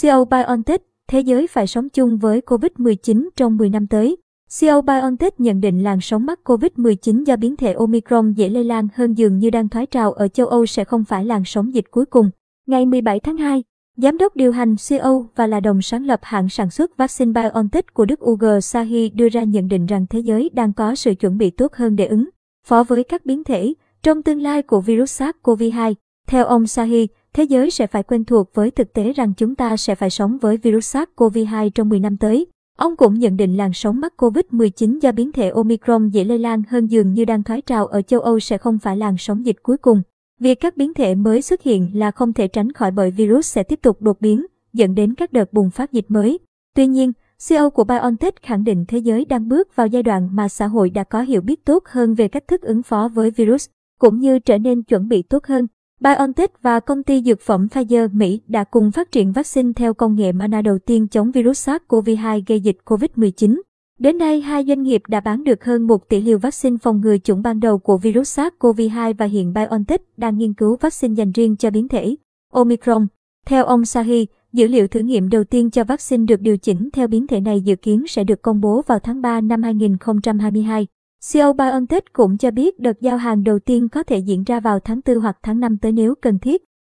CEO BioNTech, thế giới phải sống chung với COVID-19 trong 10 năm tới. CEO BioNTech nhận định làn sóng mắc COVID-19 do biến thể Omicron dễ lây lan hơn dường như đang thoái trào ở châu Âu sẽ không phải làn sóng dịch cuối cùng. Ngày 17 tháng 2, Giám đốc điều hành CEO và là đồng sáng lập hãng sản xuất vaccine BioNTech của Đức Ugur Sahi đưa ra nhận định rằng thế giới đang có sự chuẩn bị tốt hơn để ứng phó với các biến thể trong tương lai của virus SARS-CoV-2. Theo ông Sahi, thế giới sẽ phải quen thuộc với thực tế rằng chúng ta sẽ phải sống với virus SARS-CoV-2 trong 10 năm tới. Ông cũng nhận định làn sóng mắc COVID-19 do biến thể Omicron dễ lây lan hơn dường như đang thoái trào ở châu Âu sẽ không phải làn sóng dịch cuối cùng. Việc các biến thể mới xuất hiện là không thể tránh khỏi bởi virus sẽ tiếp tục đột biến, dẫn đến các đợt bùng phát dịch mới. Tuy nhiên, CEO của BioNTech khẳng định thế giới đang bước vào giai đoạn mà xã hội đã có hiểu biết tốt hơn về cách thức ứng phó với virus, cũng như trở nên chuẩn bị tốt hơn. BioNTech và công ty dược phẩm Pfizer Mỹ đã cùng phát triển vaccine theo công nghệ mRNA đầu tiên chống virus SARS-CoV-2 gây dịch COVID-19. Đến nay, hai doanh nghiệp đã bán được hơn 1 tỷ liều vaccine phòng ngừa chủng ban đầu của virus SARS-CoV-2 và hiện BioNTech đang nghiên cứu vaccine dành riêng cho biến thể Omicron. Theo ông Sahi, dữ liệu thử nghiệm đầu tiên cho vaccine được điều chỉnh theo biến thể này dự kiến sẽ được công bố vào tháng 3 năm 2022. CEO BioNTech cũng cho biết đợt giao hàng đầu tiên có thể diễn ra vào tháng 4 hoặc tháng 5 tới nếu cần thiết.